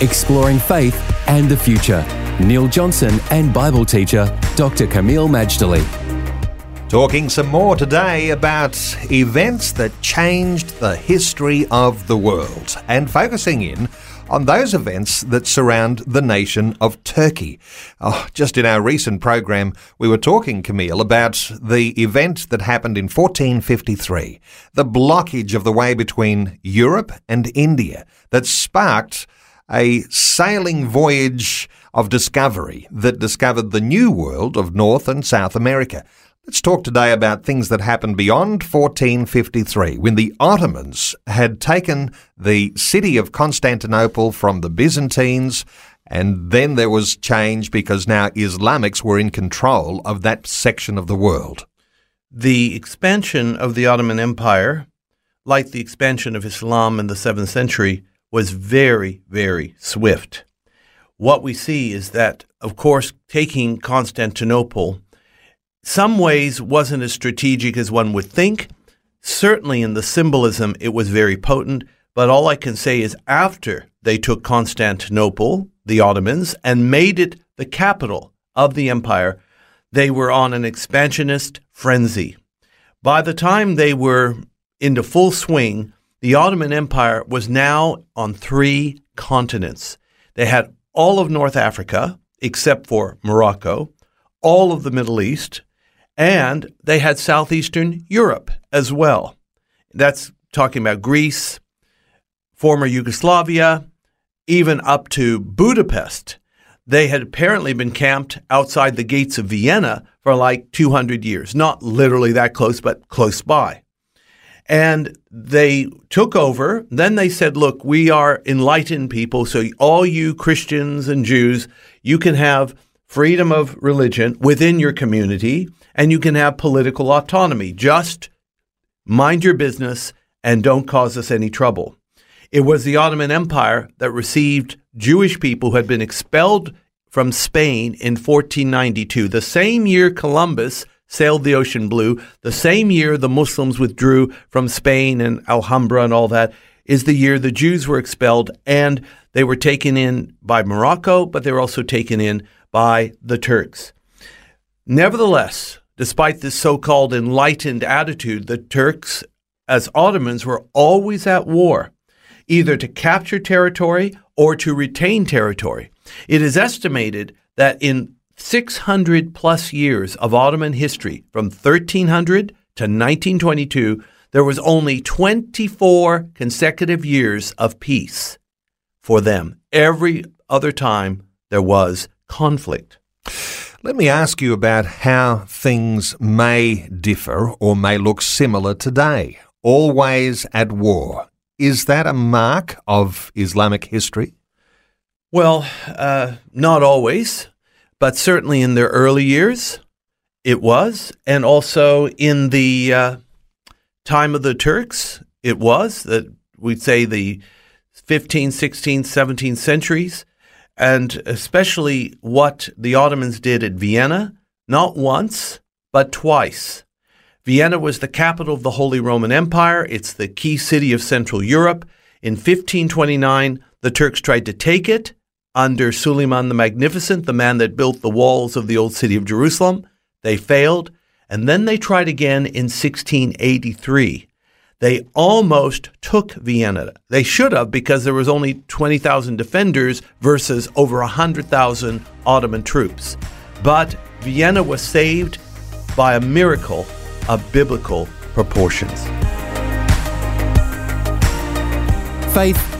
exploring faith and the future. Neil Johnson and Bible teacher Dr. Kameel Majdali. Talking some more today about events that changed the history of the world and focusing in on those events that surround the nation of Turkey. Oh, just in our recent program, we were talking, Kameel, about the event that happened in 1453, the blockage of the way between Europe and India that sparked a sailing voyage of discovery that discovered the new world of North and South America. Let's talk today about things that happened beyond 1453 when the Ottomans had taken the city of Constantinople from the Byzantines and then there was change because now Islamics were in control of that section of the world. The expansion of the Ottoman Empire, like the expansion of Islam in the 7th century, was very, very swift. What we see is that, of course, taking Constantinople, some ways wasn't as strategic as one would think. Certainly in the symbolism, it was very potent. But all I can say is after they took Constantinople, the Ottomans, and made it the capital of the empire, they were on an expansionist frenzy. By the time they were into full swing, the Ottoman Empire was now on three continents. They had all of North Africa, except for Morocco, all of the Middle East, and they had Southeastern Europe as well. That's talking about Greece, former Yugoslavia, even up to Budapest. They had apparently been camped outside the gates of Vienna for like 200 years. Not literally that close, but close by. And they took over. Then they said, look, we are enlightened people. So, all you Christians and Jews, you can have freedom of religion within your community and you can have political autonomy. Just mind your business and don't cause us any trouble. It was the Ottoman Empire that received Jewish people who had been expelled from Spain in 1492, the same year Columbus sailed the ocean blue. The same year the Muslims withdrew from Spain and Alhambra and all that is the year the Jews were expelled and they were taken in by Morocco, but they were also taken in by the Turks. Nevertheless, despite this so called enlightened attitude, the Turks, as Ottomans, were always at war, either to capture territory or to retain territory. It is estimated that in 600 plus years of Ottoman history, from 1300 to 1922, there was only 24 consecutive years of peace for them. Every other time there was conflict. Let me ask you about how things may differ or may look similar today. Always at war. Is that a mark of Islamic history? Well, uh, not always but certainly in their early years, it was, and also in the uh, time of the Turks, it was that we'd say the 15th, 16th, 17th centuries, and especially what the Ottomans did at Vienna, not once, but twice. Vienna was the capital of the Holy Roman Empire. It's the key city of Central Europe. In 1529, the Turks tried to take it under Suleiman the Magnificent, the man that built the walls of the old city of Jerusalem. They failed. And then they tried again in 1683. They almost took Vienna. They should have because there was only 20,000 defenders versus over 100,000 Ottoman troops. But Vienna was saved by a miracle of biblical proportions. Faith